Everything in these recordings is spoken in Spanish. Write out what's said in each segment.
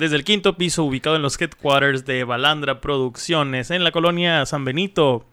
Desde el quinto piso, ubicado en los headquarters de Balandra Producciones, en la colonia San Benito,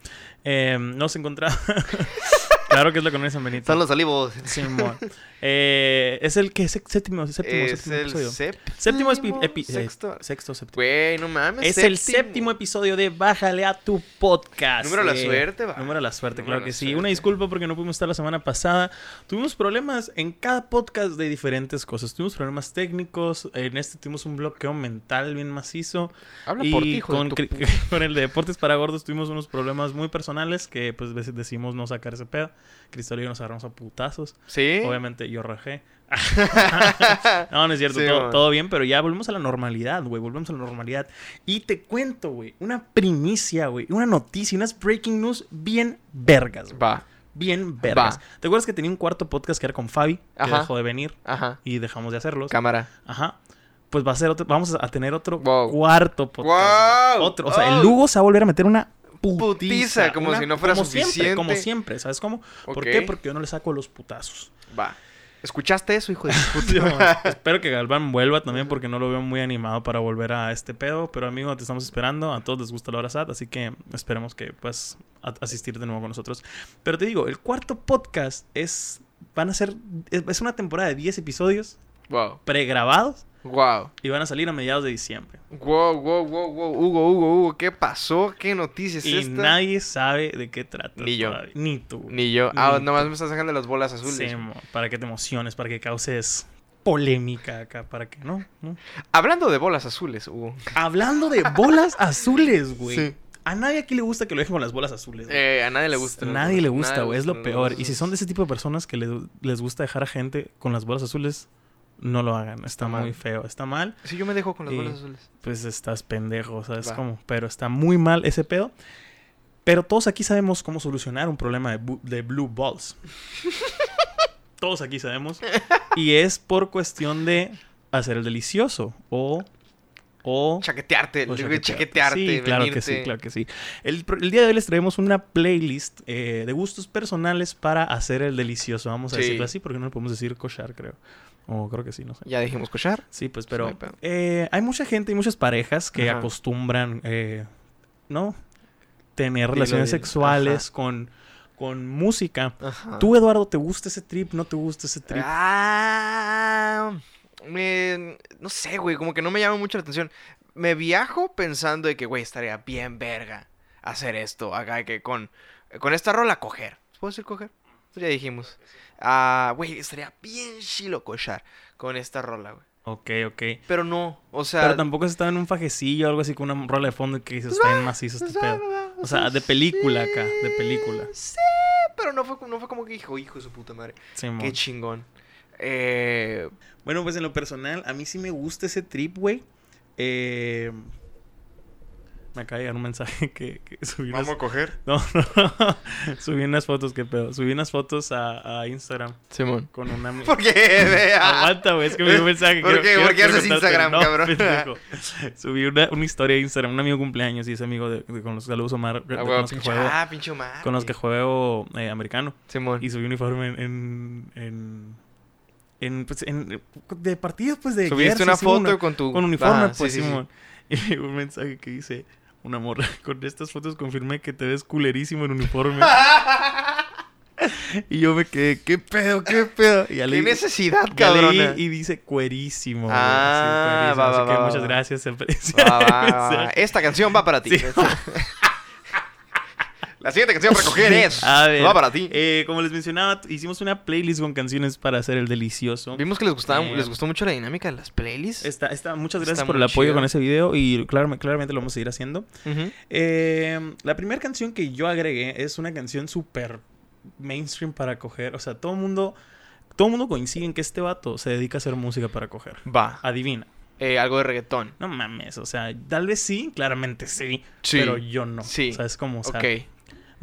eh, nos encontramos... claro que es la colonia San Benito. Son los olivos. Simón. Eh, es el que es séptimo, séptimo, Es séptimo el episodio. séptimo, Séptimo epi- epi- eh, sexto. sexto, séptimo. Güey, no mames. Es el séptimo episodio de Bájale a tu podcast. Número de la Eh, suerte, va. Número de la suerte, Número claro que la sí. Una disculpa porque no pudimos estar la semana pasada. Tuvimos problemas en cada podcast de diferentes cosas. Tuvimos problemas técnicos. En este tuvimos un bloqueo mental bien macizo. Habla y por ti, hijo de con, tu con el de Deportes para Gordos tuvimos unos problemas muy personales que pues dec- decidimos no sacar ese pedo. Cristal y yo nos agarramos a putazos. ¿Sí? Obviamente yo rajé. no, no es cierto, Sí, todo, bien, pero ya volvemos a la normalidad, güey, volvemos a la normalidad. Y te cuento, güey, una primicia, güey, una noticia, unas breaking news bien vergas, güey. Va. Bien vergas. Va. ¿Te acuerdas que tenía un cuarto podcast que era con Fabi? Que dejó de venir Ajá. y dejamos de hacerlos. Cámara. Ajá. Pues va a ser otro, vamos a tener otro Wow. cuarto podcast. Wow. Otro, o sea, Oh. el Lugo se va a volver a meter una putiza. Como una- si no fuera como Siempre, suficiente. como siempre, ¿sabes cómo? ¿Por qué? Porque yo no le saco los putazos. Va. ¿Escuchaste eso, hijo de puta? Espero que Galván vuelva también porque no lo veo muy animado para volver a este pedo. Pero amigo, te estamos esperando. A todos les gusta la hora SAT, así que esperemos que puedas asistir de nuevo con nosotros. Pero te digo, el cuarto podcast es... Van a ser... Es es una temporada de 10 episodios Wow. pregrabados Wow. y van a salir a mediados de diciembre. Wow, wow, wow, wow. Hugo, Hugo, Hugo, ¿qué pasó? ¿Qué noticia es y esta? nadie sabe de qué trata. Ni yo. todavía. Ni tú. Ni yo. Ah, Ni nomás tú. me estás sacando las bolas azules. Sí, para que te emociones, para que causes polémica acá, para que no, no. Hablando de bolas azules, Hugo. Hablando de bolas azules, güey. Sí. A nadie aquí le gusta que lo dejen con las bolas azules. güey. Eh, a nadie le gusta. A nadie le gusta, güey. Es lo peor. Y si son de ese tipo de personas que le- les gusta dejar a gente con las bolas azules, no lo hagan. Está, Está muy mal. feo. Está mal. Sí, yo me dejo con las Y- bolas azules. Pues estás pendejo, ¿sabes cómo? Pero está muy mal ese pedo. Pero todos aquí sabemos cómo solucionar un problema de, blue balls. todos aquí sabemos. Y es por cuestión de hacer el delicioso. O. O. Chaquetearte, o digo, chaquetearte. Sí, claro que sí, claro que sí. El, el día de hoy les traemos una playlist eh, de gustos personales para hacer el delicioso. Vamos a Sí. decirlo así, porque no le podemos decir cochar, creo. O creo que sí, no sé. Ya dijimos cochar. Sí, pues, No pero hay eh, hay mucha gente y muchas parejas que Ajá. acostumbran, eh, ¿no? Tener Dilo, relaciones dilo. sexuales con, con música. Ajá. ¿Tú, Eduardo, te gusta ese trip? ¿No te gusta ese trip? Ah, me- no sé, güey, como que no me llama mucho la atención. Me viajo pensando de que, güey, estaría bien verga hacer esto, acá que con, con esta rola coger. ¿Puedo decir coger? Pues ya dijimos. Ah, güey, estaría bien chilo cochar con esta rola, güey. Ok, ok. Pero no, o sea... Pero tampoco has estado en un fajecillo o algo así con una rola de fondo que dices, está bien macizo este pedo. O sea, de película acá, de película. Sí, pero no fue, no fue como que hijo, hijo de su puta madre. Simón. Qué chingón. Eh, Bueno, pues en lo personal, a mí sí me gusta ese trip, güey. Eh, Me acaba de llegar un mensaje que, que subí unas... coger. No, no. subí unas fotos, qué pedo. Subí unas fotos a, a Instagram Simón. con una amiga. ¿Por qué? Vea. Aguanta, güey, es que me dio un mensaje. ¿Por quiero- qué? quiero- ¿Por qué haces. Instagram, No, cabrón? pendejo. Subí una, una historia de Instagram, un amigo cumpleaños y ese amigo de, de- con los saludos Omar, de- Ah, con los que pinche- juego, ah, pinche Omar. con los que juego eh, americano. Simón. Y subí un uniforme en, en, en, en, pues, en- de partidos, pues, de Subiste una sí, foto una- con tu... con uniforme, Ah, pues, sí, sí. Simón. Y un mensaje que dice, una morra, con estas fotos confirmé que te ves culerísimo en uniforme. y yo me quedé, ¿qué pedo, qué pedo? Y ya ¿Qué leí- necesidad, cabrona? y dice cuerísimo. Ah, sí, cuerísimo. va, Así va, que va, muchas gracias. Esta canción va para ti. Sí. La siguiente canción para coger es... A ver, Va para ti. eh, como les mencionaba, hicimos una playlist con canciones para hacer el delicioso. Vimos que les gustaba, Eh, les gustó mucho la dinámica de las playlists. Está, está, muchas gracias Está por el apoyo chido. con ese video y claramente, claramente lo vamos a seguir haciendo. Eh, la primera canción que yo agregué es una canción súper mainstream para coger. O sea, todo el mundo, todo mundo coincide en que este vato se dedica a hacer música para coger. Va. Adivina. Eh, algo de reggaetón. No mames, o sea, tal vez sí, claramente sí, Sí. pero yo no. Sí. O sea, es como, o sea, Ok.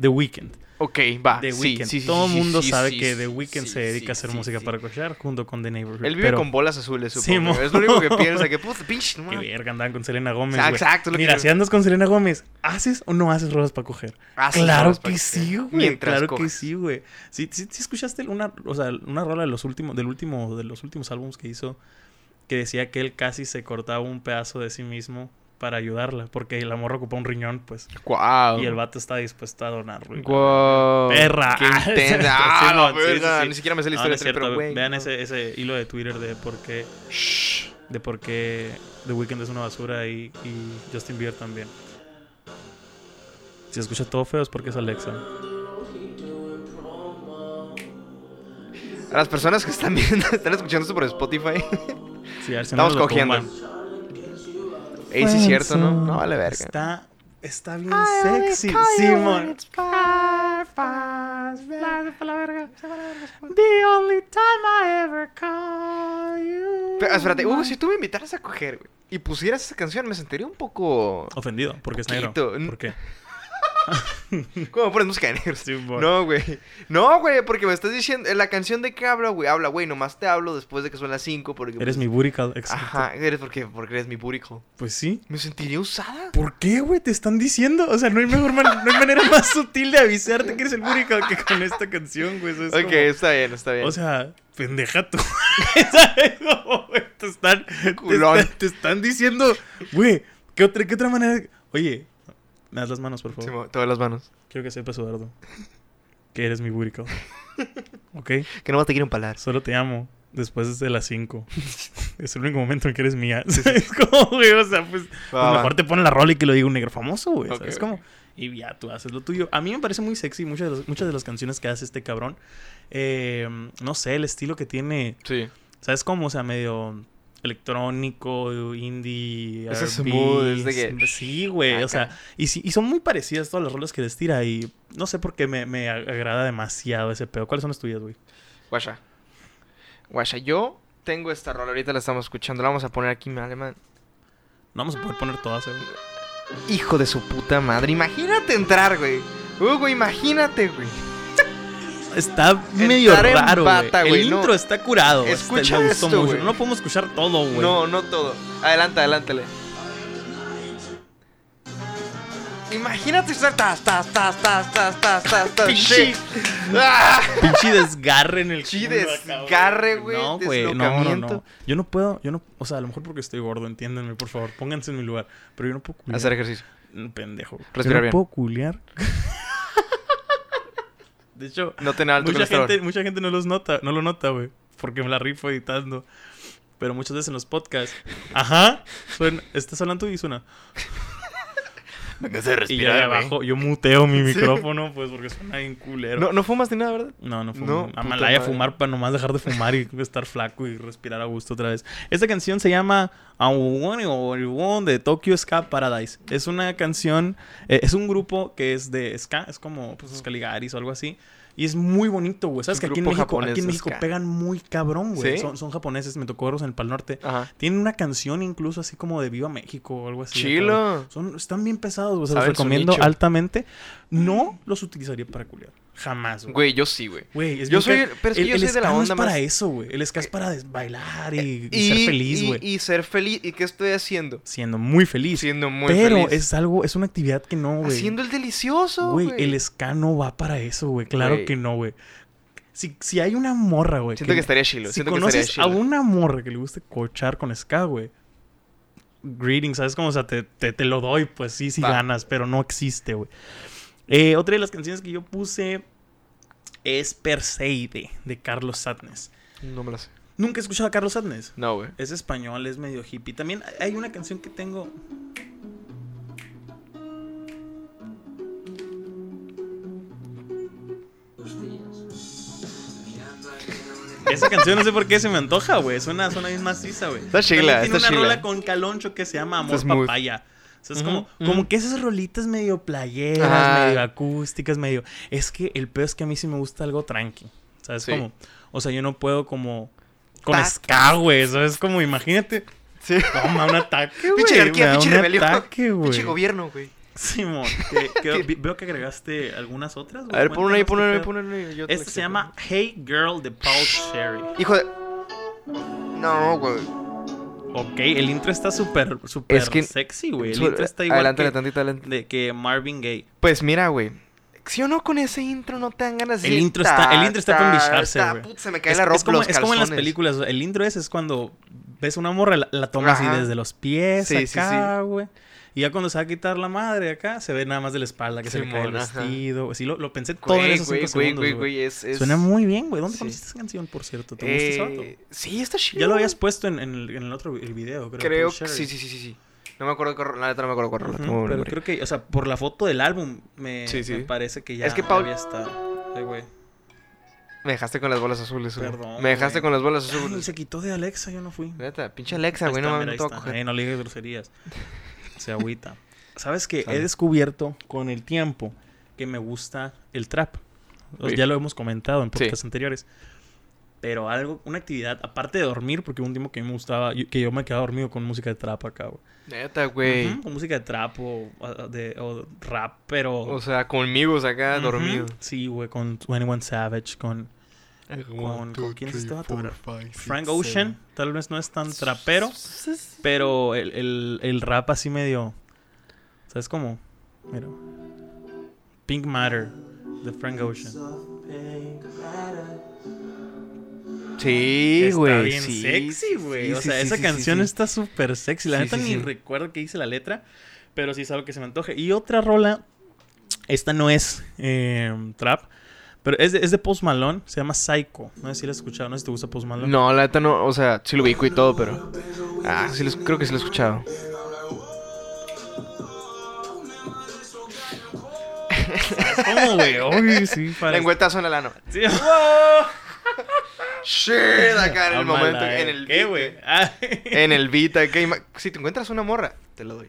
The Weeknd. Ok, va. The Weeknd. sí, sí, Todo el sí, mundo sabe que The Weeknd se dedica a hacer música para coger junto con The Neighborhood. Él vive pero, con bolas azules, Sí, supongo. es lo único que piensa. Que puta, pinche, no Qué verga, andaban con Selena Gómez. Exacto, lo Mira, si andas con Selena Gómez, ¿haces o no haces rolas para coger? Claro que sí, güey. Claro que sí, güey. Sí, sí, sí escuchaste una, o sea, una rola de los últimos, del último, de los últimos álbumes que hizo que decía que él casi se cortaba un pedazo de sí mismo para ayudarla, porque la morra ocupa un riñón, pues. Guau. Y el vato está dispuesto a donarlo. Guau. Perra. Qué. Ah, no, sí, sí, verga. sí. Ni siquiera me sé la No, historia, no es cierto, pero güey. Vean no. ese, ese hilo de Twitter de por qué, Shh. de por qué The Weeknd es una basura y, y Justin Bieber también. Si escucha todo feo es porque es Alexa. A las personas que están viendo, están escuchando esto por Spotify. Sí, a ver si no Estamos cogiendo. tumban. Ey, sí es cierto, ¿no? No vale verga. Está, está bien sexy, Simon. The only time I ever call you. Pero, espérate, Hugo, si tú me invitaras a coger, güey, y pusieras esa canción, me sentiría un poco... Ofendido, porque es negro. ¿Por qué? ¿Cómo pones música de negros? Sí, No, güey. No, güey, porque me estás diciendo... La canción de qué habla, güey. Habla, güey, nomás te hablo después de que son las 5 porque... Eres pues, mi call, exacto. Ajá, eres porque, porque eres mi call. Pues sí. ¿Me sentiría usada? ¿Por qué, güey? Te están diciendo. O sea, no hay mejor man- no hay manera más sutil de avisarte que eres el call que con esta canción, güey. Es ok, como- está bien, está bien. O sea, pendeja tú. ¿Sabes cómo, güey? Te están, te están, te están diciendo, güey, ¿qué otra, ¿qué otra manera? Oye, me das las manos, por favor. Simo, todas las manos. Quiero que sepas, Eduardo, que eres mi call. ¿Ok? Que nomás te quiero empalar. Solo te amo después de las 5. es el único momento en que eres mía. Es como, güey, o sea, pues, pues Va, va. mejor te ponen la rola y que lo diga un negro famoso, güey. Ok, ¿Sabes cómo? Y ya tú haces lo tuyo. A mí me parece muy sexy muchas de las, muchas de las canciones que hace este cabrón. Eh, no sé, el estilo que tiene. Sí. ¿Sabes cómo? O sea, medio electrónico, indie, Ese smooth, es de que- Sí, güey, o sea, y, sí- y son muy parecidas todas las rolas que les tira y no sé por qué me, me agrada demasiado ese pedo. ¿Cuáles son las tuyas, güey? Guasha. Guasha, yo tengo esta rola. Ahorita la estamos escuchando. La vamos a poner aquí, mi alemán. No vamos a poder poner todas, eh. Hijo de su puta madre. Imagínate entrar, güey. Hugo, imagínate, güey. Está medio raro, güey. bata, El no. intro está curado. Escucha Este, gustó esto, mucho. No podemos escuchar todo, güey. No, no todo. Adelante, adelántale. Imagínate estar tas, tas, tas, tas, tas, tas, tas, tas. Pinche-. ¡Ah! Pinche desgarre en el Pinche desgarre, güey, No, güey. No, no. Yo no puedo, yo no, o sea, a lo mejor porque estoy gordo, entiéndanme, por favor. Pónganse en mi lugar. Pero yo no puedo culiar. Hacer ejercicio. Mm, Pendejo. Respirar yo no bien. puedo culiar. De hecho, No tener alto mucha gente, mucha gente no los nota, no lo nota, güey. Porque me la rifo editando. Pero muchas veces en los podcasts. Ajá. Suena, estás hablando y suena. Me cansé de y yo de abajo, yo muteo mi micrófono, pues porque suena bien culero. No, no fumas ni nada, ¿verdad? No, no fumo. No, Amalaya fumar para nomás dejar de fumar y estar flaco y respirar a gusto otra vez. Esta canción se llama de Tokyo Ska Paradise. Es una canción, eh, es un grupo que es de ska, es como pues, Scaligaris o algo así. Y es muy bonito, güey. Sabes que aquí en México, aquí en México pegan muy cabrón, güey. ¿Sí? Son, son japoneses, me tocó verlos en el Pal Norte. Ajá. Tienen una canción incluso así como de Viva México o algo así. Chilo. Son, están bien pesados, güey. Se los recomiendo altamente. No los utilizaría para culiar. Jamás, güey. Güey, yo sí, güey. Güey, es Yo soy- pero es que el, yo el soy de la onda es para más- eso, güey. El ska es para bailar y, y Y, ser feliz, güey. Y, ser feliz. ¿Y qué estoy haciendo? Siendo muy feliz. Siendo muy pero feliz. es algo, es una actividad que no, güey. Haciendo el delicioso, Güey, güey. el ska no va para eso, güey. Claro que no, güey. Si, si hay una morra, güey. Siento que estaría chilo. Si Siento que estaría conoces a chilo. una morra que le guste cochar con ska, güey. Greetings, ¿sabes cómo? O sea, te, te, te lo doy, pues sí, sí Va. ganas, pero no existe, güey. Eh, otra de las canciones que yo puse es Perseide, de Carlos Sadness. No me lo sé. Nunca he escuchado a Carlos Sadness. No, güey. Es español, es medio hippie. También hay una canción que tengo. Esa canción no sé por qué se me antoja, güey. Suena, suena bien maciza, güey. Está chila, También Tiene está una chila. rola con Caloncho que se llama Amor Está smooth. Papaya. O sea, es Ujú, como, ujú. como que esas rolitas medio playeras, medio acústicas, medio. Es que el peor es que a mí sí me gusta algo tranqui. ¿Sabes Sí. cómo? O sea, yo no puedo como. Con ska, güey. ¿Sabes? Como, imagínate. Sí. Da un ataque, güey. Pinche anarquía, pinche rebelión. ataque, güey. Pinche gobierno, güey. Simón, veo que agregaste algunas otras. güey. A ver, pon una ahí, pon una ahí, pon una ahí. yo te Esta la se llama Hey Girl de Paul Sherry. Hijo de. No, güey. Ok, el intro está súper, súper Es que- sexy, güey. El intro está igual Adelántale que, tantito, de que Marvin Gaye. Pues mira, güey. Si o no con ese intro no te dan ganas de El intro está- el intro está para envicharse, güey. Se me cae Es, la ropa es como, los es como en las películas. El intro ese es cuando ves una morra, la, la tomas así Ajá. desde los pies Sí, sí, acá, güey. Y ya cuando se va a quitar la madre acá, se ve nada más de la espalda que se le cae el ajá. vestido. Sí, lo, lo pensé todo en esos güey, segundos, güey, güey. güey, es, es- Suena muy bien, güey. ¿Dónde Sí. conociste esa canción, por cierto? ¿Te gusta ese vato? Eh, sí, está chido. Ya lo habías puesto en, en el, en el otro el video, creo. Creo que sí, sí, sí, sí, sí. No me acuerdo, qué la neta no me acuerdo cuál buena pero creo que, o sea, por la foto del álbum me, Sí, me parece que ya, Es que Paul- había estado. Ay, güey. Me dejaste con las bolas azules, güey. Perdón, Me dejaste güey. con las bolas Ay, azules. se quitó de Alexa, yo no fui. Neta, pinche Alexa, Ahí güey, está, no mames, ahí no. Eh, le digas groserías. Se agüita. ¿Sabes qué? Sale. He descubierto con el tiempo que me gusta el trap. Sí. Ya lo hemos comentado en Sí. podcasts anteriores. Pero algo, una actividad, aparte de dormir, porque hubo un tiempo que me gustaba, yo- que yo me quedaba dormido con música de trap acá, güey. Neta, güey. Con música de trap o, de, o rap, pero... O sea, conmigo acá, Ujú. dormido. Sí, güey, con 21 Savage, con... Con, ¿con quién es este vato? Frank Ocean, tal vez no es tan trapero, pero el, el, el rap así medio. ¿Sabes cómo? Mira. Pink Matter de Frank Ocean. Sí, está güey. bien sí, sexy, güey. sí, o sea, sí, esa sí, canción sí, sí. está súper sexy. La Sí, neta sí, ni sí. recuerdo que hice la letra, pero sí es algo que se me antoje. Y otra rola, esta no es eh, trap, pero es de, es de Post Malone, se llama Psycho. No sé si la has escuchado, no sé si te gusta Post Malone. No, la neta no, o sea, sí lo ubico y todo, pero. Ah, sí, los- creo que sí lo he escuchado. ¿Cómo, güey? Uy, sí, parece. Lengüetazo en el ano. Sí. Shit, acá en el momento, eh. en el ¿Qué, güey? Ah. En el beat, si te encuentras una morra, te lo doy.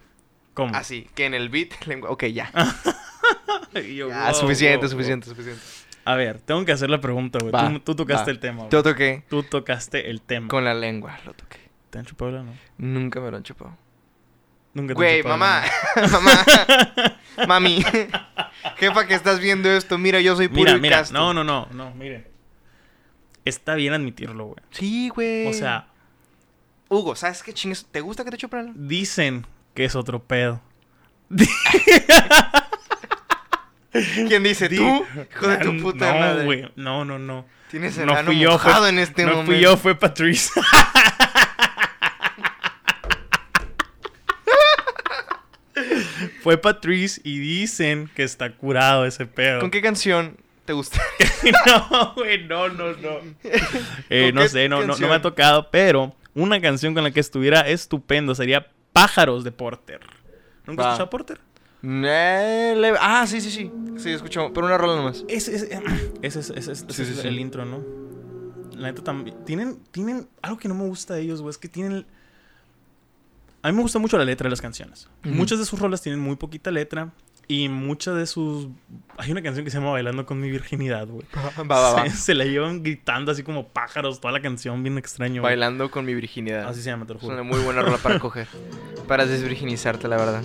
¿Cómo? Así, que en el beat, lengua... Ok, ya. Yo, Ya, wow, suficiente, wow, suficiente, suficiente. A ver, tengo que hacer la pregunta, güey. Tú, tú tocaste va. el tema, güey. Yo toqué Tú tocaste el tema. con la lengua, lo toqué. ¿Te han chupado la no? Nunca me lo han chupado. Nunca te han Güey, chupado mamá, la mamá, mami, jefa que estás viendo esto, mira, yo soy puro Mira, mira. casto. No, no, no, no, mire. Está bien admitirlo, güey. Sí, güey. O sea, Hugo, ¿sabes qué chingues? ¿Te gusta que te chupen? dicen que es otro pedo. ¿Quién dice? Di- ¿Tú? Hijo de tu No, puta madre. güey. No, no, no. Tienes el No ano fui yo, fue- en este no momento. fui yo, fue Patrice. fue Patrice y dicen que está curado ese pedo. ¿Con qué canción te gusta? no, güey, no, no, no. Eh, ¿Con no sé, no, no, no me ha tocado, pero una canción con la que estuviera estupendo sería Pájaros de Porter. ¿Nunca escuchado Porter? Eh, Ah, sí, sí, sí. Sí, escucho, pero una rola nomás. Ese, ese, ese es, ese es- ese Sí, es sí, sí. el intro, ¿no? La neta también. Tienen, tienen. Algo que no me gusta de ellos, güey, es que tienen. A mí me gusta mucho la letra de las canciones. Muchas de sus rolas tienen muy poquita letra. Y muchas de sus. Hay una canción que se llama Bailando con mi virginidad, güey. Va, va, va. Se, se la llevan gritando así como pájaros, toda la canción, bien extraño. Bailando con mi virginidad. Así se llama, te lo Es una muy buena rola para coger. Para desvirginizarte, la verdad.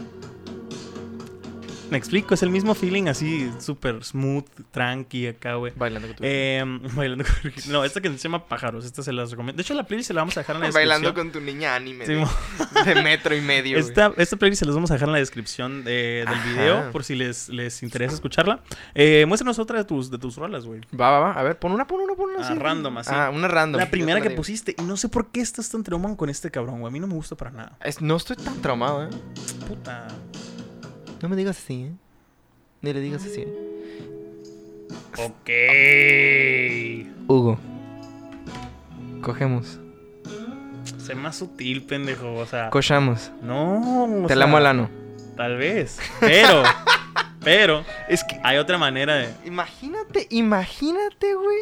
Me explico, es el mismo feeling así, súper smooth, tranqui acá, güey. Bailando con tu Eh, bailando con. No, esta que se llama Pájaros, esta se las recomiendo. De hecho, la playlist se la vamos a dejar en la descripción. Bailando con tu niña anime. Sí, de, metro y medio. Esta, esta playlist se las vamos a dejar en la descripción de- del Ajá. video por si les, les interesa escucharla. Eh, muéstranos otra de tus, de tus rolas, güey. Va, va, va. A ver, pon una, pon una, pon una. Ah, sí. random, así. Ah, una random. La primera que digo. pusiste, y no sé por qué estás tan traumado con este cabrón, güey. A mí no me gusta para nada. Es- no estoy tan traumado, ¿eh? Puta. No me digas así, ¿eh? Ni le digas así. Ok. Hugo. Cogemos. Sé más sutil, pendejo. O sea. Cochamos. no. o Te sea, la amo al ano. Tal vez. Pero. pero. Es que, Hay otra manera de. imagínate, imagínate, güey.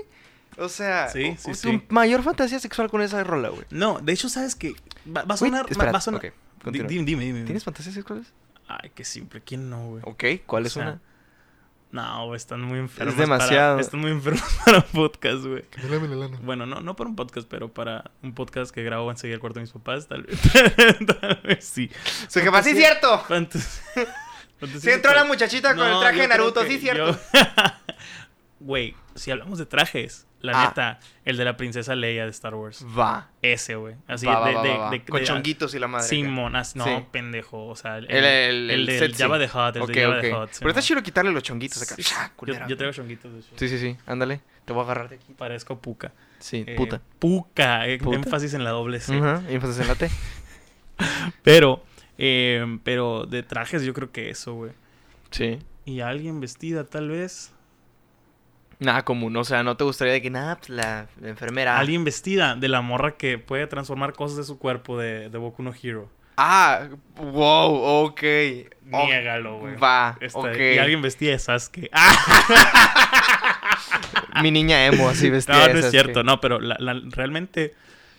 O sea, Sí, sí, tu mayor fantasía sexual con esa rola, güey. No, de hecho, ¿sabes qué? Va, va a sonar. va- espera, va a sonar. dime, dime, dime. ¿Tienes fantasías sexuales? Ay, qué simple. ¿Quién no, güey? Ok, ¿cuál es O sea, una? No, están muy enfermos. demasiado. Para, están muy enfermos para un podcast, güey. Que me lame el ano. Bueno, no, no para un podcast, pero para un podcast que grabo enseguida al cuarto de mis papás, tal vez. tal vez sí. Su jefa, sí, cierto. Fantas- fantasía Sí entró la muchachita con el traje de Naruto, que sí, cierto. yo- Güey, si hablamos de trajes, la Ah. neta, el de la princesa Leia de Star Wars. Va. Ese, güey. Así va, va, de, va, de, va, va. de- Con de- chonguitos y la madre. Simón, no, Sí. pendejo. O sea, el, El, el, el, del. Java de Hot, el Ok, de Java de Hot. Pero está chido quitarle los chonguitos acá. Sí, yo, yo traigo chonguitos, de hecho. Sí, sí, sí. Ándale. Te voy a agarrar de aquí. Parezco puca. Sí, Eh, puta. Puca. eh, Puta. Énfasis en la doble C. Ajá, énfasis en la T. Pero, eh, pero de trajes yo creo que eso, güey. Sí. Y alguien vestida, tal vez. Nada común, o sea, no te gustaría de que nada, pues la, la enfermera. Alguien vestida de la morra que puede transformar cosas de su cuerpo de, de Boku no Hero. Ah, wow, ok. Niégalo, güey. Va, Está- ok. Y alguien vestida de Sasuke. ¡Ah! Mi niña emo así vestida. No, de no es cierto. No, pero la, la- realmente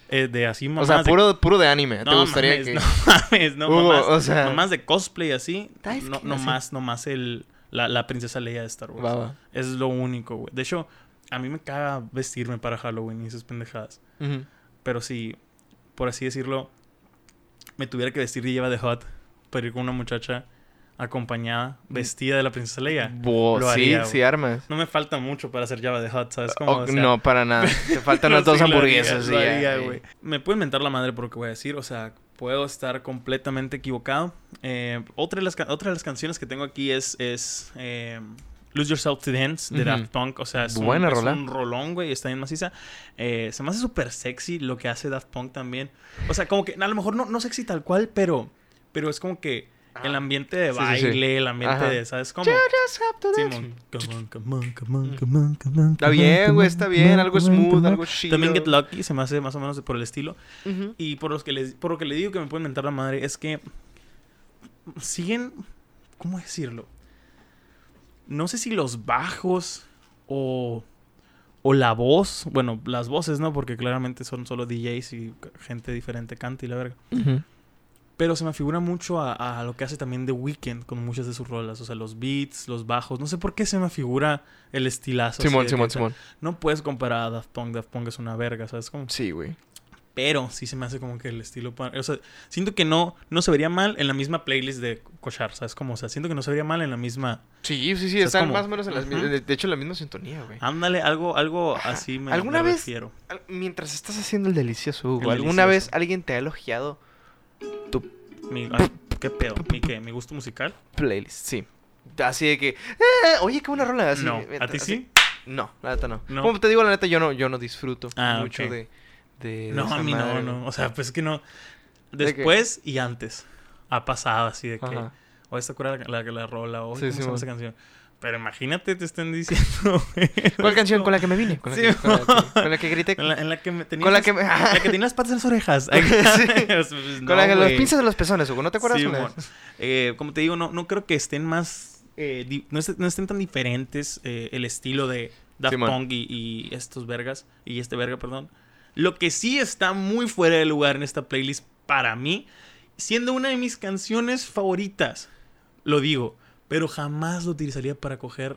eh, de así O mamás sea, de- puro, puro de anime. ¿Te No gustaría mames, que.? No mames, no mamás. o sea- Nomás de cosplay así. Daisuke, No, así. nomás, nomás el, la, la princesa Leia de Star Wars. Es lo único, güey. De hecho, a mí me caga vestirme para Halloween y esas pendejadas. Pero si, por así decirlo, me tuviera que vestir de lleva de hot para ir con una muchacha acompañada, vestida de la princesa Leia. Bo- Lo sí, haría, sí armas. No me falta mucho para hacer Java de Hot, ¿sabes? cómo? O- O sea, no, para nada. Te faltan unas dos sí lo hamburguesas. haría, lo haría. Me pueden mentar la madre por lo que voy a decir, o sea, puedo estar completamente equivocado. Eh, otra, de las, otra de las canciones que tengo aquí es, es eh, Lose Yourself to Dance de. Daft Punk, o sea, es, Buena un, es rola. un rolón, güey, está bien maciza. Eh, se me hace súper sexy lo que hace Daft Punk también. O sea, como que a lo mejor no, no sexy tal cual, pero, pero es como que el ambiente de Sí, sí, sí. baile, el ambiente Ajá. de, ¿sabes cómo? You just have to dance. Simón. Come on, come on, come on, come on, come on, Está bien, güey, está bien. Algo smooth, algo chido. También Get Lucky se me hace más o menos por el estilo. Y por, los que les, por lo que le digo que me pueden mentar la madre es que siguen, ¿cómo decirlo? No sé si los bajos o, o la voz, bueno, las voces, ¿no? Porque claramente son solo DJs y gente diferente canta y la verga. Ujú. Pero se me figura mucho a, a lo que hace también The Weeknd con muchas de sus rolas. O sea, los beats, los bajos. No sé por qué se me figura el estilazo. Simón, Simón, Simón. No puedes comparar a Daft Punk. Daft Punk es una verga, ¿sabes? Como... Sí, güey. Pero sí se me hace como que el estilo... O sea, siento que no, no se vería mal en la misma playlist de Cochar, ¿sabes? Como, o sea, siento que no se vería mal en la misma... Sí, sí, sí. es Están más o menos en Ujú. mismas. De hecho, en la misma sintonía, güey. Ándale, algo, algo así me, ¿Alguna me vez- refiero. Al- Mientras estás haciendo el delicioso, Hugo, El ¿alguna delicioso. vez alguien te ha elogiado tu Mi- ay, ¿Qué pedo? ¿Mi qué? ¿Mi gusto musical? playlist? Sí. Así de que, eh, oye, qué buena rola. Así, no. ¿A ti así- sí? No, la neta no. No. Como te digo, la neta, yo no, yo no disfruto Ah, mucho ok. de, de, No, a mí no, madre, no. O sea, pues es que no. Después y antes. Ha pasado así de que. Ajá. O esta cura la, la, la rola. O Sí, ¿cómo sí, se llama mon. esa canción? Pero imagínate, te estén diciendo. ¿Cuál canción? Con la que me vine. Con la, Sí, que, con la que, con la que grité. En la, en la que me tenías. Con la que me- la que tenía las patas en las orejas. Sí. Pues, con la que los pinzas de los pezones, Hugo. ¿No te acuerdas? Sí, vez? Eh, como te digo, no, no creo que estén más. eh, di- no, est- no estén tan diferentes eh, el estilo de Daft. Punk y, y estos vergas. Y este verga, perdón. Lo que sí está muy fuera de lugar en esta playlist para mí, siendo una de mis canciones favoritas, lo digo, pero jamás lo utilizaría para coger.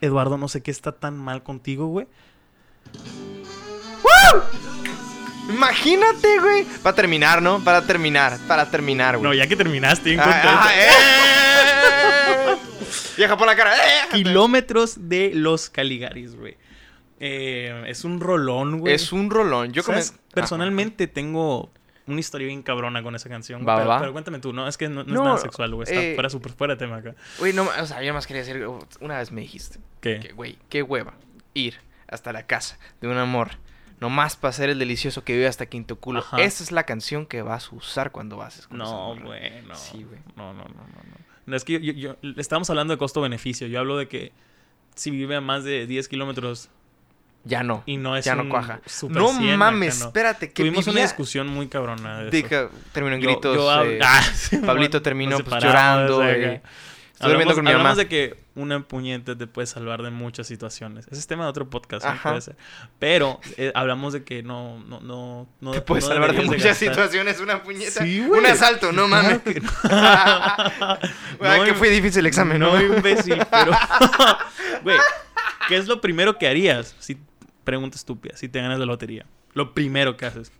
Eduardo, no sé qué está tan mal contigo, güey. Imagínate, güey. Para terminar, ¿no? Para terminar. Para terminar, güey. No, ya que terminaste, bien Ah, contento. ah, eh. Vieja por la cara. eh. Kilómetros de los Caligaris, güey. Eh, es un rolón, güey. Es un rolón. Yo ¿Sabes? come- Personalmente tengo una historia bien cabrona con esa canción. Va, pero, va. pero cuéntame tú, no, es que no, no No, es nada sexual, güey. Está eh, fuera, súper fuera de tema acá. Güey, no, o sea, yo más quería decir, una vez me dijiste, ¿Qué? que, güey, qué hueva, ir hasta la casa de un amor, nomás para hacer el delicioso que vive hasta quinto culo. Ajá. Esa es la canción que vas a usar cuando vas No, güey, no. Sí, güey. No, no, no, no, no. Es que yo, yo- yo- estamos hablando de costo-beneficio. Yo hablo de que si vive a más de 10 kilómetros Ya no. y no es ya no cuaja. No 100 acá, mames, no. espérate, que Tuvimos una discusión muy cabrona de eso. terminó en Yo- gritos. yo hab- eh, Ah, sí, Pablito terminó, pues, llorando, Hablamos, con mi hablamos de que una puñeta te puede salvar de muchas situaciones. Ese es tema de otro podcast, ¿no? Puede ser. Pero eh, hablamos de que no, no, no, no Te puedes no salvar de muchas gastar- situaciones, una puñeta. Sí, un asalto, no mames. Que que fue difícil el examen, ¿no? No, imbécil, pero... Güey, ¿qué es lo primero que harías? Si pregunta estúpida, si te ganas la lotería. Lo primero que haces.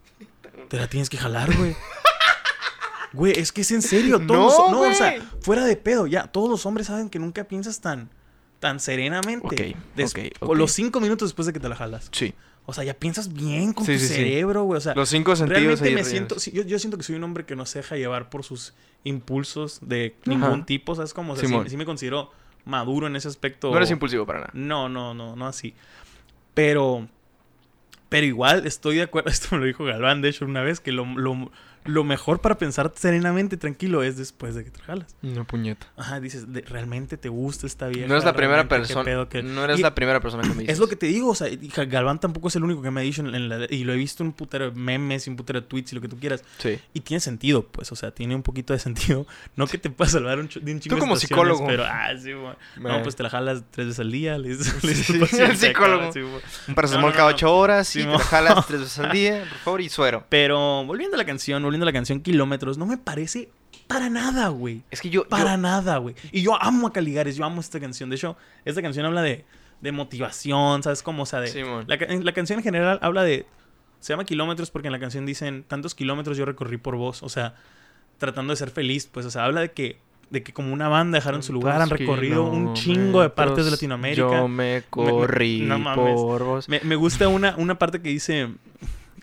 Te la tienes que jalar, güey. Güey, es que es en serio. Todos No, no, o sea, fuera de pedo, ya. Todos los hombres saben que nunca piensas tan, tan serenamente. Ok, Des- ok, con ok. Los cinco minutos después de que te la jalas. Sí. O sea, ya piensas bien con Sí, tu sí, cerebro, güey. O sea, Los cinco sentidos realmente me re- siento... sí, yo, yo siento que soy un hombre que no se deja llevar por sus impulsos de ningún tipo, ¿sabes? Como, o sea, sí me considero maduro en ese aspecto. No eres impulsivo para nada. No, no, no, no así. Pero, pero igual estoy de acuerdo, esto me lo dijo Galván, de hecho, una vez, que lo, lo, lo mejor para pensar serenamente, tranquilo, es después de que te jalas. Una puñeta. Ajá, dices, de- ¿realmente te gusta esta vieja? No eres la primera ¿Realmente qué persona. que- No eres Y la primera persona que me dices. Es lo que te digo, o sea, Galván tampoco es el único que me ha dicho en, en la... Y lo he visto en un putero de memes y un putero de tweets y lo que tú quieras. Sí. Y tiene sentido, pues, o sea, tiene un poquito de sentido. No que te pueda salvar un ch- de un chingo de como psicólogo. Pero, ah, sí, güey. No, pues te la jalas tres veces al día. Le dices, Sí, el psicólogo. acá, sí, güey. Un paracetamol No, no, cada ocho horas Sí, y te jalas tres veces al día, por favor, y suero. Pero volviendo a la canción, volviendo la canción Kilómetros, no me parece para nada, güey. Es que yo... yo- Para nada, güey. Y yo amo a Caligares, yo amo esta canción. De hecho, esta canción habla de, de motivación, ¿sabes cómo? O sea, de... La, canción en general habla de... Se llama kilómetros porque en la canción dicen, tantos kilómetros yo recorrí por vos. O sea, tratando de ser feliz, pues, o sea, habla de que, de que como una banda dejaron su lugar, han recorrido un chingo de partes de Latinoamérica. Yo me corrí no mames. por vos. Me, me gusta una, una parte que dice,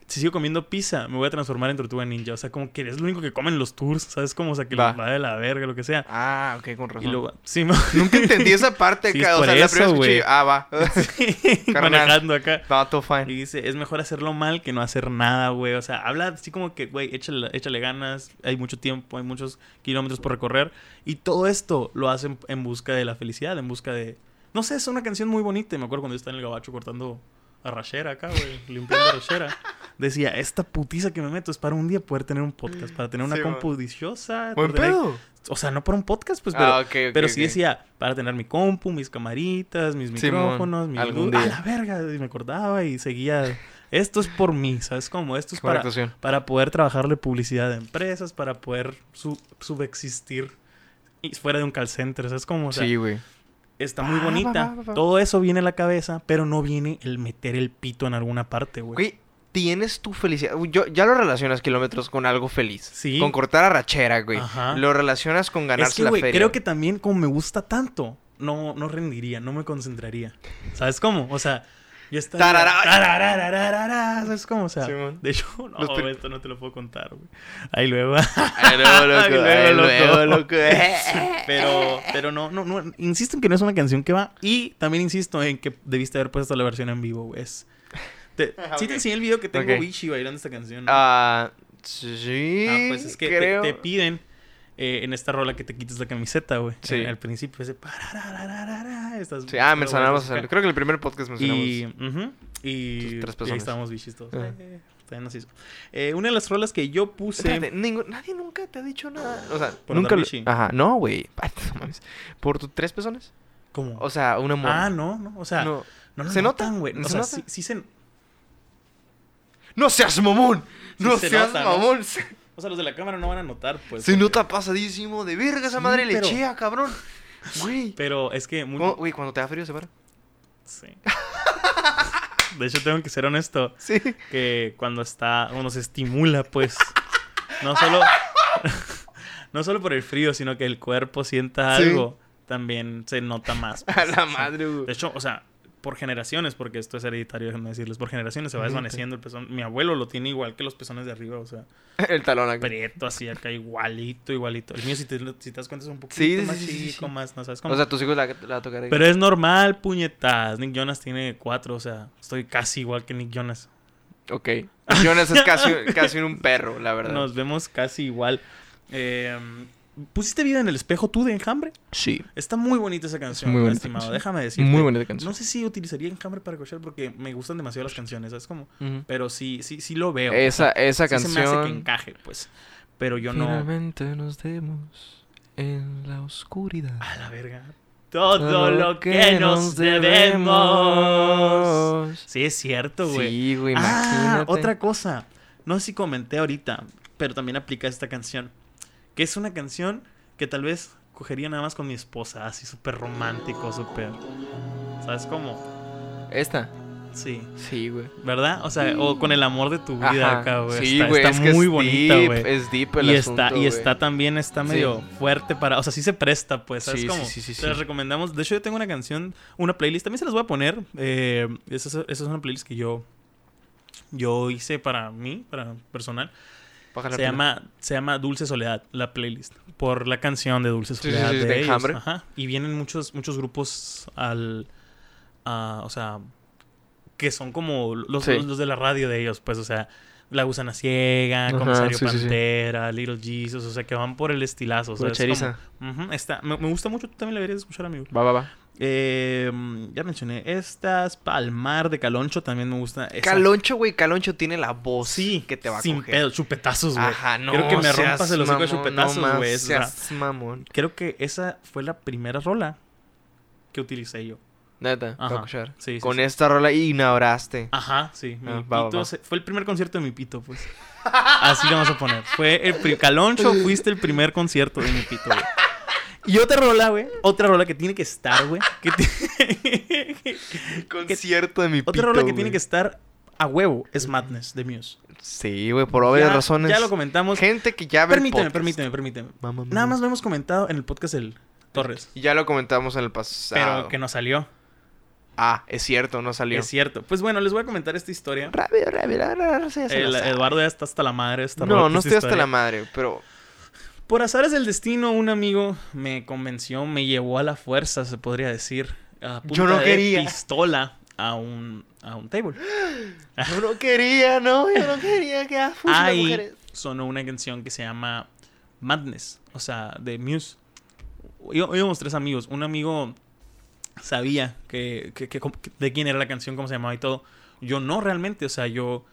si sigo comiendo pizza, me voy a transformar en tortuga ninja. O sea, como que es lo único que comen los tours, ¿sabes? Como, o sea, que Va. va de la verga, lo que sea. Ah, ok, con Y razón. luego, sí, Nunca entendí esa parte, Sí, o sea, la eso, primera güey. escuché, ah, va. Carnal. manejando acá. Va, todo Y fine. dice, es mejor hacerlo mal que no hacer nada, güey. O sea, habla así como que, güey, échale, échale ganas, hay mucho tiempo, hay muchos kilómetros por recorrer. Y todo esto lo hacen en busca de la felicidad, en busca de... No sé, es una canción muy bonita. Y me acuerdo cuando yo estaba en el gabacho cortando arrachera acá, güey, limpiando arrachera. Decía, esta putiza que me meto es para un día poder tener un podcast, para tener una Sí, compu viciosa. Buen tener- pedo. O sea, no para un podcast, pues, pero... Ah, Pero sí decía, para tener mi compu, mis camaritas, mis micrófonos, mis algún A la verga, y me acordaba y seguía. Esto es por mí, ¿sabes cómo? Esto es para, poder trabajarle publicidad a empresas, para poder su- subexistir y fuera de un call center, ¿sabes cómo? O sea, Sí, güey. Está muy Ah, bonita. va, va, va, va. Todo eso viene a la cabeza, pero no viene el meter el pito en alguna parte, güey. Güey, tienes tu felicidad. Yo, ya lo relacionas kilómetros con algo feliz. Sí. Con cortar arrachera, güey. Ajá. Lo relacionas con ganarse Es que, la güey, feria. creo que también como me gusta tanto, no, no rendiría, no me concentraría. ¿Sabes cómo? O sea, yo estaría... Tarara- tarararararara, ¿Sabes cómo? O sea, de hecho, no, esto no te lo puedo contar, güey. Ahí luego... Ay, luego, loco. Ay, luego, ay, luego, loco. pero, pero no, no, no, insisto en que no es una canción que va. Y también insisto en que debiste haber puesto la versión en vivo, güey. Es... Te, Ah, Sí te enseñé el video que tengo. Wichi bailando esta canción. ¿no? Ah, sí. Ah, pues es que te- creo. te, piden eh, en esta rola que te quites la camiseta, güey. Sí. Eh, Al principio ese estas- Sí, ah, mencionamos. bueno, Creo que el primer podcast mencionamos. Y, ujú, y, tres y ahí estábamos bichis todos. Ah. Eh, todavía nos hizo. Eh, una de las rolas que yo puse. Espérate, ningún- nadie nunca te ha dicho nada. O sea, ¿Por nunca. lo-? Ajá, no, güey. ¿Por tus tres personas? ¿Cómo? O sea, un amor. ah, no, no. O sea, no, no. ¿Se no nota? notan, güey. ¿Se O sea, nota? sí, sí se. ¡No seas mamón! Sí ¡No se seas mamón! O sea, los de la cámara no van a notar, pues. se porque- nota pasadísimo de verga esa madre pero- lechea, cabrón. Güey. Pero es que. muy- ¿Cómo- Güey, cuando te da frío se para. Sí. De hecho, tengo que ser honesto. Sí. que cuando está, cuando se estimula, pues, no solo, no solo por el frío, sino que el cuerpo sienta Sí. algo, también se nota más. A pues, la madre, güey. De hecho, o sea, por generaciones, porque esto es hereditario, déjenme decirles, por generaciones se va desvaneciendo el pezón. Mi abuelo lo tiene igual que los pezones de arriba, o sea, El talón acá. prieto así acá, igualito, igualito. El mío, si te, si te das cuenta, es un poquito Sí, más sí, chico, sí. más, no sabes cómo. O sea, tus hijos la, la tocaré. Pero es normal, puñetas. Nick Jonas tiene cuatro, o sea, estoy casi igual que Nick Jonas. Ok. Jonas es casi, casi un perro, la verdad. Nos vemos casi igual. Eh, ¿Pusiste vida en el espejo tú de Enjambre? Sí. Está muy bonita esa canción, muy bonita estimado. canción. Déjame decirte. Muy bonita canción. No sé si utilizaría Enjambre para cochar porque me gustan demasiado las canciones, ¿sabes cómo? Pero sí, sí, sí lo veo. Esa, esa O sea, sí se me hace que canción. encaje, pues. Pero yo no... Finalmente nos vemos en la oscuridad. A la verga. Todo lo que nos debemos. Sí, es cierto, güey. Sí, güey, Ah, imagínate. otra cosa. No sé si comenté ahorita, pero también aplica esta canción. Que es una canción que tal vez cogería nada más con mi esposa, así súper romántico, súper... ¿Sabes cómo? Esta. Sí. Sí, güey. ¿Verdad? O sea, o con el amor de tu vida Ajá. acá, güey. Sí, está güey, está es que muy bonita, deep, güey. Es deep el Y asunto, está, y está también, está Sí. medio fuerte para... O sea, sí se presta, pues, ¿sabes Sí, cómo? sí, sí, sí, Te las recomendamos. De hecho, yo tengo una canción, una playlist. También se las voy a poner. Eh, esa, es- esa es una playlist que yo... Yo hice para mí, para personal. Se llama, se llama Dulce Soledad, la playlist. Por la canción de Dulce Sí, sí, Soledad sí, de, de ellos. Ajá. Y vienen muchos, muchos grupos al... a- o sea... que son como los, Sí. los, los de la radio de ellos, pues, o sea, La Gusana Ciega, Ajá, Comisario. Pantera, Little Jesus, o sea, que van por el estilazo. O sea, es está, me, me gusta mucho, tú también la deberías escuchar, amigo. Va, va, va. Eh, ya mencioné estas, Palmar de Caloncho también me gusta. esa- Caloncho, güey, Caloncho tiene la voz Sí, que te va a sin coger. pedo, chupetazos, güey. Ajá, no. Quiero que me rompas el hocico de chupetazos, no güey, más o sea, seas mamón. Creo que esa fue la primera rola que utilicé yo. Neta, Ajá. Sí, sí, Con sí. esta rola ignoraste. Ajá, sí. Mi Ah, va, pito va. se- fue el primer concierto de mi pito, pues. Así le vamos a poner. Fue el pri- Caloncho, fuiste el primer concierto de mi pito, güey. Y otra rola, güey. Otra rola que tiene que estar, güey. que Concierto de mi otra pito, rola que tiene que estar a huevo es Madness de Muse. Sí, güey, por obvias Ya- razones. Ya lo comentamos. Gente que ya ve el Permíteme, podcast. permíteme, permíteme. Mamá Nada más lo hemos comentado en el podcast del Torres. Y ya lo comentamos en el pasado. Pero que no salió. Ah, es cierto, no salió. Es cierto. Pues bueno, les voy a comentar esta historia. Rápido, rápido, rápido, rápido, ya se la El- sabe. Eduardo ya está hasta la madre. esta No, no estoy hasta la madre, pero... Por azares del destino, un amigo me convenció, me llevó a la fuerza, se podría decir. A punta Yo no de quería. pistola a un, a un table. Yo no quería, no, yo no quería que Ahí mujeres. sonó una canción que se llama Madness, o sea, de Muse. Íbamos tres amigos. Un amigo sabía que, que- que- que- de quién era la canción, cómo se llamaba y todo. Yo no realmente, o sea, yo...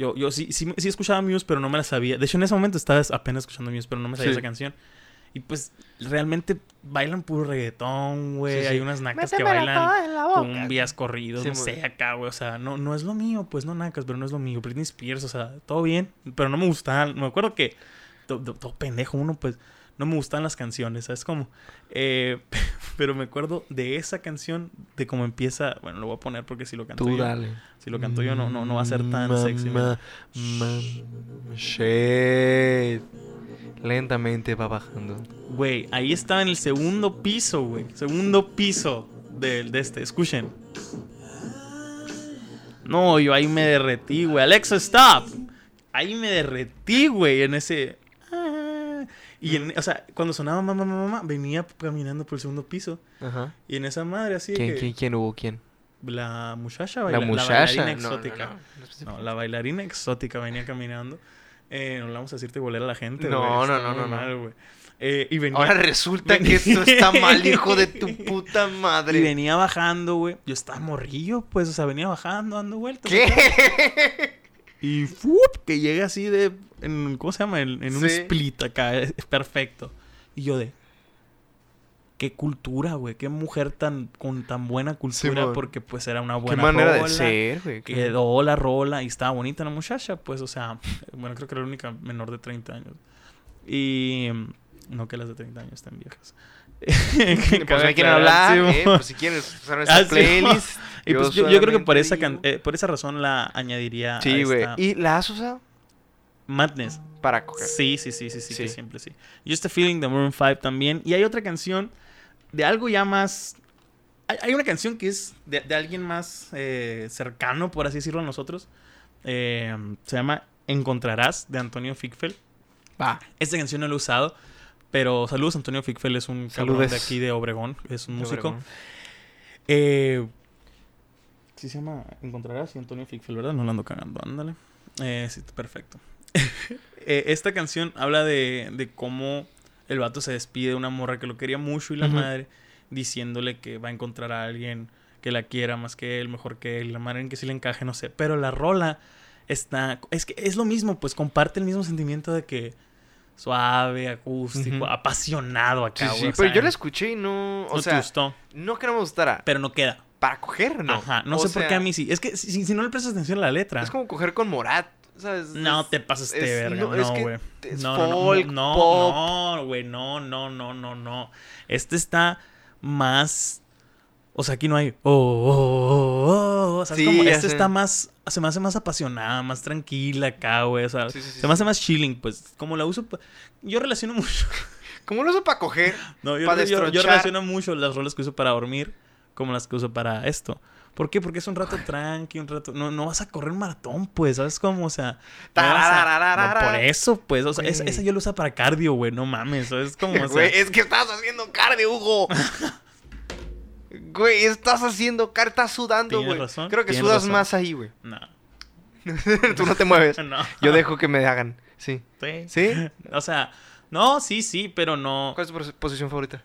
Yo, yo sí, sí, sí escuchaba Muse, pero no me la sabía. De hecho, en ese momento estaba apenas escuchando Muse, pero no me sabía Sí. esa canción. Y pues, realmente bailan puro reggaetón, güey. Sí, sí. Hay unas nacas que bailan cumbias, corridos, Sí, no sé, acá, güey. O sea, no, no es lo mío, pues no nacas, pero no es lo mío. Britney Spears, o sea, todo bien, pero no me gustaban. Me acuerdo que to- to- todo, pendejo uno, pues no me gustan las canciones, ¿sabes cómo? Eh, pero me acuerdo de esa canción, de cómo empieza. Bueno, lo voy a poner porque si lo canto Tú yo. dale. Si lo canto yo, no, no, no va a ser tan Mamá, sexy. shit. Lentamente va bajando. Güey, ahí estaba en el segundo piso, güey. Segundo piso de, de este. Escuchen. No, yo ahí me derretí, güey. Alexa, stop. Ahí me derretí, güey, en ese... Y, en, o sea, cuando sonaba mamá, mamá, mamá, venía caminando por el segundo piso. Ajá. Y en esa madre así ¿Quién, que... quién, quién hubo? ¿Quién? La muchacha, La baila- muchacha. bailarina No, no, exótica. no, no especifica. No, la bailarina exótica venía caminando. Eh, no le vamos a decirte volver a la gente. No, güey, no, no, no, no. mal, güey. Eh, y venía, Ahora resulta que esto está mal, hijo de tu puta madre. y venía bajando, güey. Yo estaba morrillo, pues, o sea, venía bajando, dando vueltas. ¿Qué? Y ¡fup! que llega así de. En, ¿Cómo se llama? En, en un Sí. split acá. Es perfecto. Y yo de. Qué cultura, güey. Qué mujer tan con tan buena cultura. Simón. porque pues era una ¿Qué buena manera de rola. ser, güey? ¿Qué- Quedó la rola y estaba bonita la muchacha, pues, o sea, bueno, creo que era la única menor de 30 años. Y no que las de 30 años están viejas. Si me quieren hablar, sí, eh, por si quieren usar Ah, esta sí, playlist. Y pues yo, yo creo que por esa, can- eh, por esa razón la añadiría Sí, güey. ¿Y la has usado? Madness. Para coger. Sí, sí, sí, sí, sí, que Sí. siempre sí. Just a Feeling de Maroon 5 también. Y hay otra canción de algo ya más... Hay, hay una canción que es de, de alguien más eh, cercano, por así decirlo, a nosotros. Eh, se llama Encontrarás, de Antonio Fickfeld. Va. Esta canción no la he usado, pero saludos, Antonio Fickfeld es un cabrón de aquí de Obregón, es un músico. Eh, sí se llama Encontrarás y Antonio Fickfeld, ¿verdad? No la ando cagando, ándale. Eh, sí, perfecto. Eh, esta canción habla de, de cómo el vato se despide de una morra que lo quería mucho y la madre diciéndole que va a encontrar a alguien que la quiera más que él, mejor que él, la manera en que sí le encaje, no sé. Pero la rola está... Es que es lo mismo, pues comparte el mismo sentimiento de que suave, acústico, apasionado Sí, acá, sí, o pero sea, yo la escuché y no... O no te sea, gustó, no que no me gustara. pero no queda. Para coger, no. Ajá, no O sé por qué a mí sí. Es que si, si no le prestas atención a la letra. Es como coger con Morat, ¿sabes? No Es- te pases de es- verga, no, es no, güey. es No, no, no, folk, no, pop. no, güey, no, no, no, no, no. Este está más. O sea, aquí no hay. Oh, oh, oh, oh. O sea, es Sí, como, ya este sé. está más. Se me hace más apasionada, más tranquila acá, güey. O sea, Sí, sí, se me hace más chilling, pues. Como la uso. pa- Yo relaciono mucho. ¿Cómo lo uso para coger? No, yo, yo- yo relaciono mucho las rolas que uso para dormir como las que uso para esto. ¿Por qué? Porque es un rato tranqui, un rato... No, no vas a correr un maratón, pues, ¿sabes cómo? O sea... No a- por eso, pues, o sea, esa, esa yo la uso para cardio, güey, no mames, ¿sabes? Como, o sea... Güey, es que estás haciendo cardio, Hugo. Güey, estás haciendo cara, estás sudando, Tienes güey. razón, Creo que tienes sudas razón. más ahí, güey. No. Tú no te mueves. no. Yo dejo que me hagan. Sí. Sí. ¿Sí? O sea, no, sí, sí, pero no. ¿Cuál es tu pos- posición favorita?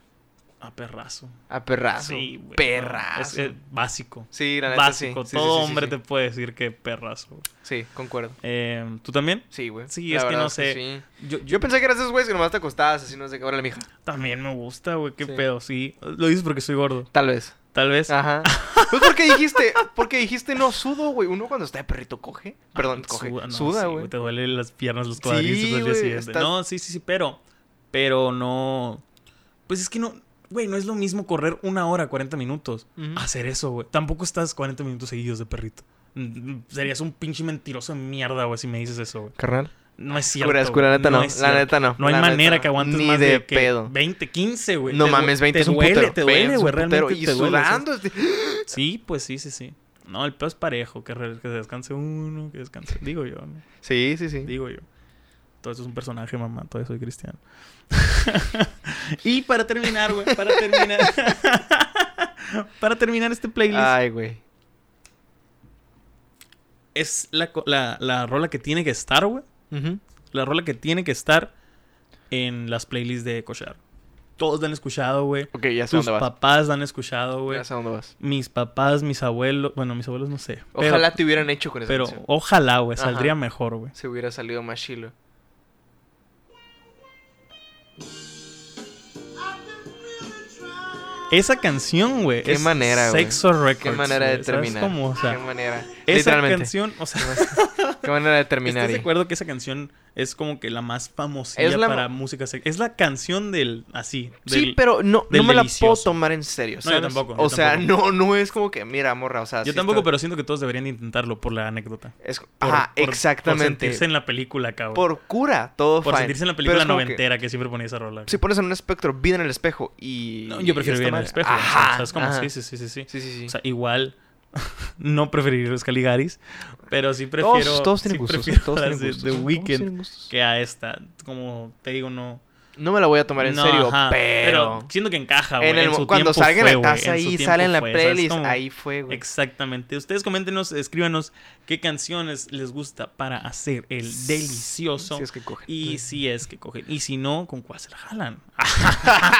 A perrazo. A perrazo. Sí, güey. Perrazo. Es, es básico. Sí, la neta sí. Básico. Sí, Todo sí, sí, hombre sí, te puede decir que perrazo. Sí, concuerdo. Eh, ¿Tú también? Sí, güey. Sí, La es que no sé. sí. Yo, Yo pensé que eras esos güeyes que nomás te acostabas así, no sé qué. Órale, mija. también me gusta, güey. Qué Sí. pedo, sí. Lo dices porque soy gordo. Tal vez. Tal vez. Ajá. Pues porque dijiste, porque dijiste no sudo, güey. Uno cuando está de perrito coge. Perdón, Ah, coge. Suda, no, Suda, sí, güey. te duelen las piernas, los Sí, cuadriceps al día güey, siguiente. estás- No, sí, sí, sí, pero. Pero no. Pues es que no. Güey, no es lo mismo correr una hora, 40 minutos. Hacer eso, güey. Tampoco estás 40 minutos seguidos de perrito. Mm, Serías un pinche mentiroso de mierda, güey, si me dices eso, güey. Carnal. No es cierto. Cura, es cura, güey. la neta no. es La neta no. No hay manera no. que aguantes Ni más de de, que pedo. 20, 15, güey. No Te mames, due- 20 es un duele, putero. te 20 duele, güey. Realmente Y te sudando. Sí, pues sí, sí, sí. No, el pedo es parejo. Que, que descanse uno, que descanse. Digo yo, ¿no? Sí, sí, sí. Digo yo. Todo eso es un personaje, mamá. Todavía soy cristiano. y para terminar, güey. Para terminar. para terminar este playlist. Ay, güey. Es la, la, la rola que tiene que estar, güey. La rola que tiene que estar en las playlists de Koshar. Todos la han escuchado, güey. Ok, ya sé Tus dónde vas. papás la han escuchado, güey. Ya sé dónde vas. Mis papás, mis abuelos. Bueno, mis abuelos no sé. pero- Ojalá te hubieran hecho con esa Pero canción. ojalá, güey. Ajá. Saldría mejor, güey. Se hubiera salido más chilo. Esa canción, güey. Qué es manera, güey. Sexo Records. Qué manera de güey, ¿sabes terminar. cómo? O sea, Qué manera. esa Literalmente. canción, o sea, Qué manera de terminar. ¿estás de acuerdo que esa canción es como que la más famosa Es la- para música sex- Es la canción del, así, Sí, pero no, no me la puedo tomar en serio. No, yo tampoco, yo O sea, tampoco. no, no es como que, mira, morra, o sea. Yo sí tampoco, está- pero siento que todos deberían intentarlo por la anécdota. Es... Por- Ajá, por- Por exactamente. sentirse en la película, cabrón. Por cura, todo Por fine. sentirse en la película es como que noventera que... siempre ponía esa rola. Si pones en un espectro, vida en el espejo y. No, yo prefiero ver en el espejo. o sea, Ajá, ¿Sabes cómo? ajá. Sí, sí, sí, sí, sí. Sí, sí, sí. O sea, igual no preferiría los Caligaris, pero sí prefiero, todos, todos tienen sí gustos. prefiero Todos tienen de, gustos. de tienen gustos. que a esta. Como te digo, no. No me la voy a tomar en no, serio, ajá, pero. siento que encaja, güey. en el, en su cuando salga en fue, la taza en su ahí, sale en la fue, ¿sabes playlist, ahí fue, güey. Exactamente. Ustedes coméntenos, escríbanos qué canciones les gusta para hacer el delicioso. Si es que coge. Y si es que cogen. Y si no, ¿con cuál se la jalan?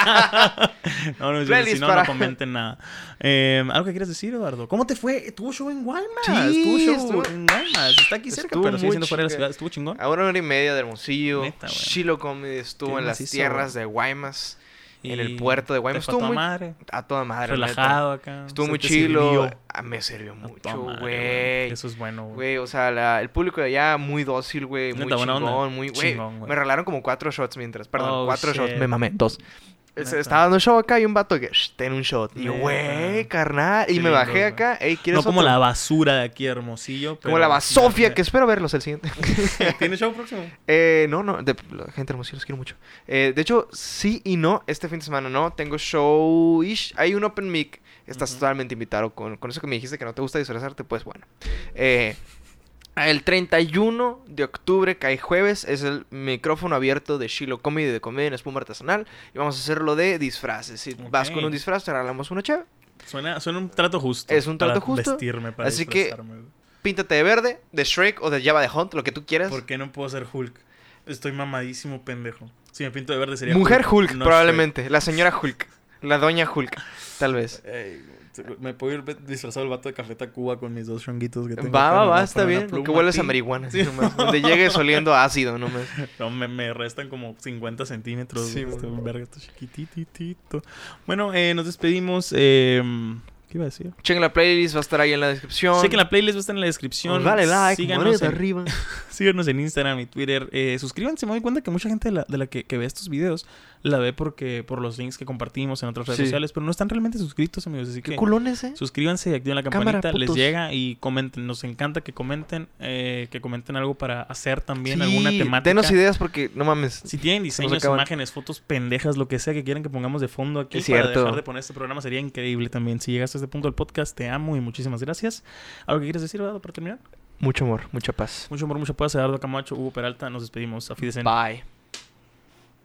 no, no, si no, para- no comenten nada. Eh, ¿Algo que quieras decir, Eduardo? ¿Cómo te fue? ¿Tuvo show en Guaymas? Sí, Tuvo show estuvo- en Guaymas. Está aquí cerca, Estuvo pero sigue siendo fuera de la ciudad. ¿Estuvo chingón? A una hora y media de Hermosillo. Neta. Shiloh Comedy estuvo en macizo, tierras de Guaymas. en el puerto de Guaymas. fue a Estuvo toda muy- madre. A toda madre. Relajado acá. Estuvo muy chilo. Ah, me sirvió mucho, güey. Eso es bueno, güey. O sea, la- el público de allá muy dócil, güey. Muy onda. chingón, muy... Güey, Chingón, güey. me regalaron como cuatro shots mientras... Perdón, Oh, cuatro shots. Me mamé, dos. Es- Neta. Estaba dando show acá y un vato que... "Shh, ten un shot. Y güey, carnal. Y me bajé acá. Ey, ¿quieres No como otro?" la basura de aquí Hermosillo. Como la basofia, que espero verlos el siguiente. ¿Tiene show próximo? Eh, no, no, de, la gente hermosa, los quiero mucho. Eh, de hecho, sí y no, este fin de semana no, tengo show ish, hay un open mic, estás totalmente invitado con, con eso que me dijiste que no te gusta disfrazarte, pues bueno. Eh, el 31 de octubre, cae jueves, es el micrófono abierto de Shiloh Comedy de comedia en espuma artesanal y vamos a hacerlo de disfraces. Si vas con un disfraz, te regalamos una chévere. Suena, suena un trato justo. Es un trato para justo. vestirme, para Así que- disfrazarme. Píntate de verde, de Shrek o de Java de Hunt, lo que tú quieras. ¿Por qué no puedo ser Hulk? Estoy mamadísimo, pendejo. Si me pinto de verde sería Mujer Hulk, no probablemente. La señora Hulk. La doña Hulk, tal vez. Ey, me puedo ir disfrazado el vato de Café Tacuba con mis dos chonguitos que tengo. Va, va, va, está bien. Que hueles a marihuana. Sí. nomás. Donde llegues oliendo ácido nomás. No, me, me restan como 50 centímetros. Sí, este, güey. verga, chiquititito. Bueno, eh, nos despedimos. eh, ¿Qué iba a decir? Chequen la playlist, va a estar ahí en la descripción. Que la playlist va a estar en la descripción. Dale like, Síganos en, arriba. síganos en Instagram y Twitter. Eh, suscríbanse. Me doy cuenta que mucha gente de la, de la que, que ve estos videos la ve porque por los links que compartimos en otras redes Sí. sociales, pero no están realmente suscritos, amigos. Así Qué que culones, eh. suscríbanse y activen la Cámara, campanita. les llega y comenten. Nos encanta que comenten, eh, que comenten algo para hacer también Sí, alguna temática. Denos ideas porque, no mames. Si tienen diseños, imágenes, fotos pendejas, lo que sea que quieran que pongamos de fondo aquí Es para cierto. dejar de poner este programa sería increíble también. Si llegaste a este punto del podcast, te amo y muchísimas gracias. ¿Algo que quieres decir, Eduardo, para terminar? Mucho amor, mucha paz. Mucho amor, mucha paz. Eduardo Camacho, Hugo Peralta, nos despedimos. A. Bye.